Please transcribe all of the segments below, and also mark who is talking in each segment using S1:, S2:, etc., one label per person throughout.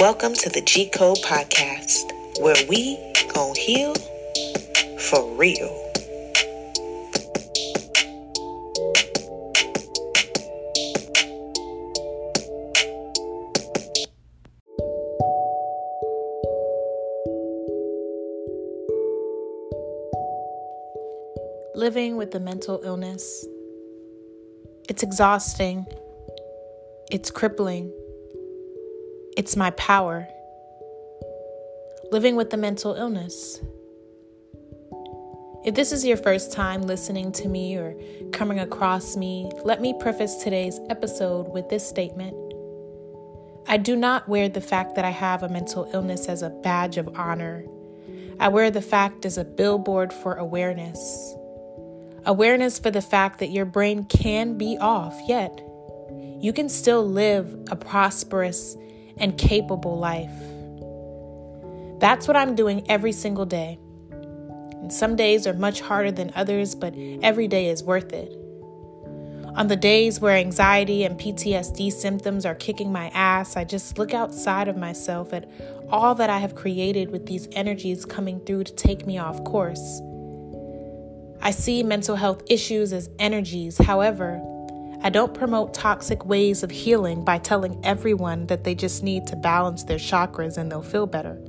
S1: Welcome to the G Code Podcast, where we gon' heal for real.
S2: Living with a mental illness. It's exhausting. It's crippling. It's my power. Living with the mental illness. If this is your first time listening to me or coming across me, let me preface today's episode with this statement. I do not wear the fact that I have a mental illness as a badge of honor. I wear the fact as a billboard for awareness. Awareness for the fact that your brain can be off, yet you can still live a prosperous and capable life. That's what I'm doing every single day. And some days are much harder than others, but every day is worth it. On the days where anxiety and PTSD symptoms are kicking my ass, I just look outside of myself at all that I have created with these energies coming through to take me off course. I see mental health issues as energies. However, I don't promote toxic ways of healing by telling everyone that they just need to balance their chakras and they'll feel better.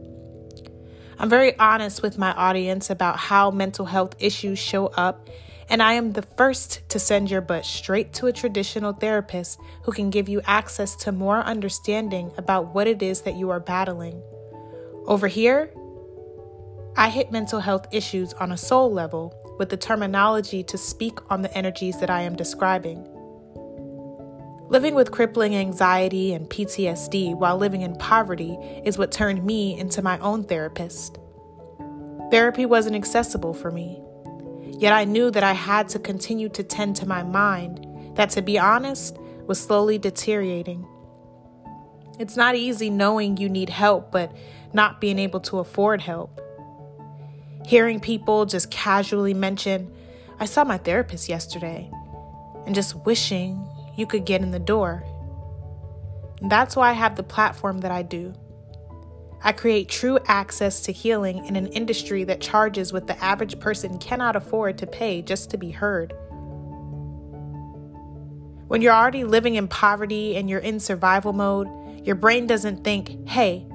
S2: I'm very honest with my audience about how mental health issues show up, and I am the first to send your butt straight to a traditional therapist who can give you access to more understanding about what it is that you are battling. Over here, I hit mental health issues on a soul level with the terminology to speak on the energies that I am describing. Living with crippling anxiety and PTSD while living in poverty is what turned me into my own therapist. Therapy wasn't accessible for me, yet I knew that I had to continue to tend to my mind, that to be honest, was slowly deteriorating. It's not easy knowing you need help, but not being able to afford help. Hearing people just casually mention, I saw my therapist yesterday, and just wishing you could get in the door. That's why I have the platform that I do. I create true access to healing in an industry that charges what the average person cannot afford to pay just to be heard. When you're already living in poverty and you're in survival mode, your brain doesn't think, hey,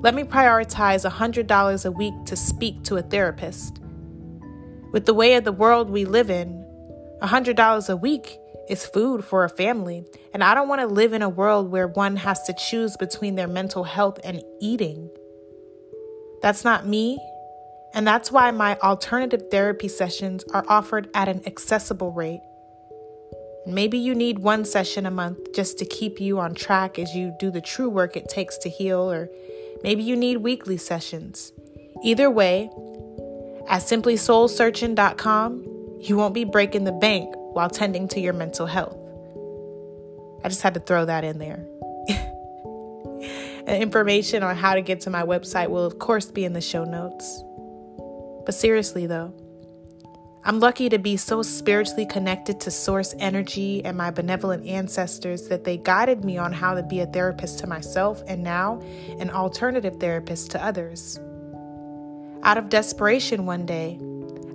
S2: let me prioritize $100 a week to speak to a therapist. With the way of the world we live in, $100 a week is food for a family. And I don't want to live in a world where one has to choose between their mental health and eating. That's not me. And that's why my alternative therapy sessions are offered at an accessible rate. Maybe you need one session a month just to keep you on track as you do the true work it takes to heal, or maybe you need weekly sessions. Either way, at simplysoulsearching.com, you won't be breaking the bank while tending to your mental health. I just had to throw that in there. information on how to get to my website will, of course, be in the show notes. But seriously, though, I'm lucky to be so spiritually connected to source energy and my benevolent ancestors that they guided me on how to be a therapist to myself and now an alternative therapist to others. Out of desperation one day,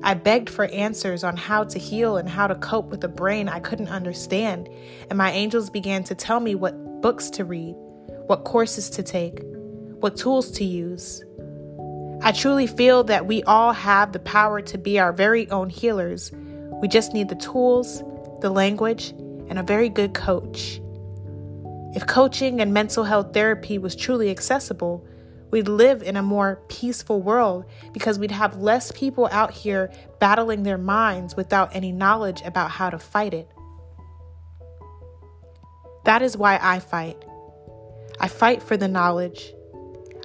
S2: I begged for answers on how to heal and how to cope with a brain I couldn't understand, and my angels began to tell me what books to read, what courses to take, what tools to use. I truly feel that we all have the power to be our very own healers. We just need the tools, the language, and a very good coach. If coaching and mental health therapy was truly accessible, We'd live in a more peaceful world because we'd have less people out here battling their minds without any knowledge about how to fight it. That is why I fight. I fight for the knowledge.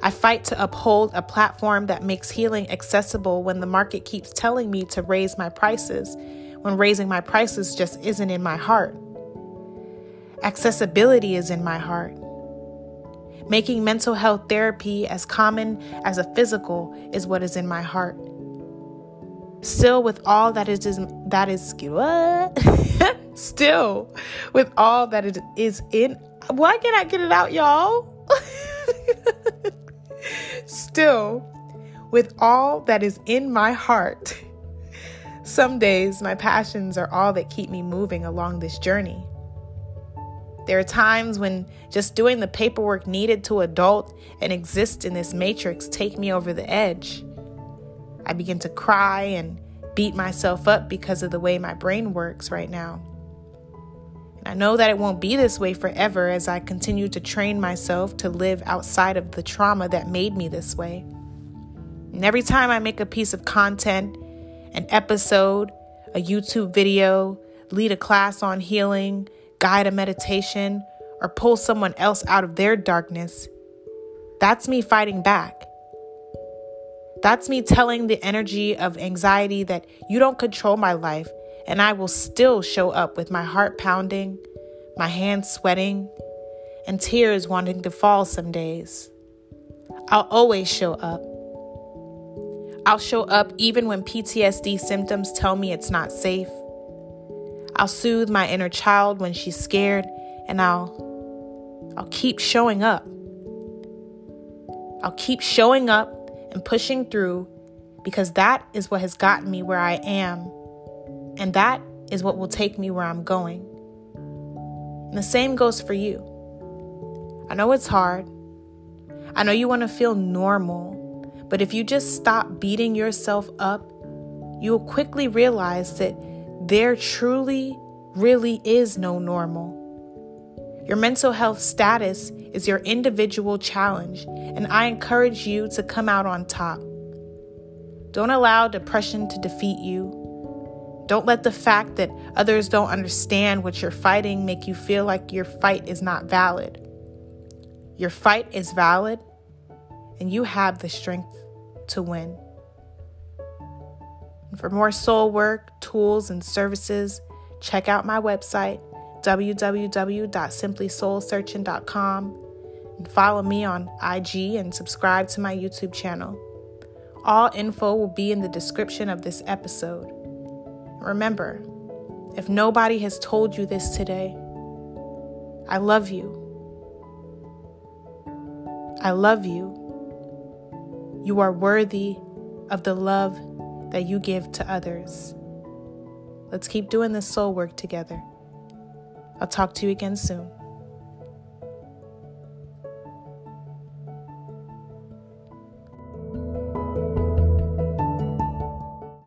S2: I fight to uphold a platform that makes healing accessible when the market keeps telling me to raise my prices, when raising my prices just isn't in my heart. Accessibility is in my heart. Making mental health therapy as common as a physical is what is in my heart. Still, with all that is that is? Still, with all that it is in. Why can't I get it out, y'all? still, with all that is in my heart, some days my passions are all that keep me moving along this journey. There are times when just doing the paperwork needed to adult and exist in this matrix take me over the edge. I begin to cry and beat myself up because of the way my brain works right now. And I know that it won't be this way forever as I continue to train myself to live outside of the trauma that made me this way. And every time I make a piece of content, an episode, a YouTube video, lead a class on healing, guide a meditation, or pull someone else out of their darkness, that's me fighting back. That's me telling the energy of anxiety that you don't control my life, and I will still show up with my heart pounding, my hands sweating, and tears wanting to fall some days. I'll always show up. I'll show up even when PTSD symptoms tell me it's not safe. I'll soothe my inner child when she's scared, and I'll I'll keep showing up. I'll keep showing up and pushing through because that is what has gotten me where I am. And that is what will take me where I'm going. And the same goes for you. I know it's hard. I know you want to feel normal. But if you just stop beating yourself up, you will quickly realize that there truly, really is no normal. Your mental health status is your individual challenge, and I encourage you to come out on top. Don't allow depression to defeat you. Don't let the fact that others don't understand what you're fighting make you feel like your fight is not valid. Your fight is valid, and you have the strength to win. For more soul work, tools, and services, check out my website www.simplysoulsearching.com and follow me on IG and subscribe to my YouTube channel. All info will be in the description of this episode. Remember, if nobody has told you this today, I love you. I love you. You are worthy of the love that you give to others. Let's keep doing this soul work together. I'll talk to you again soon.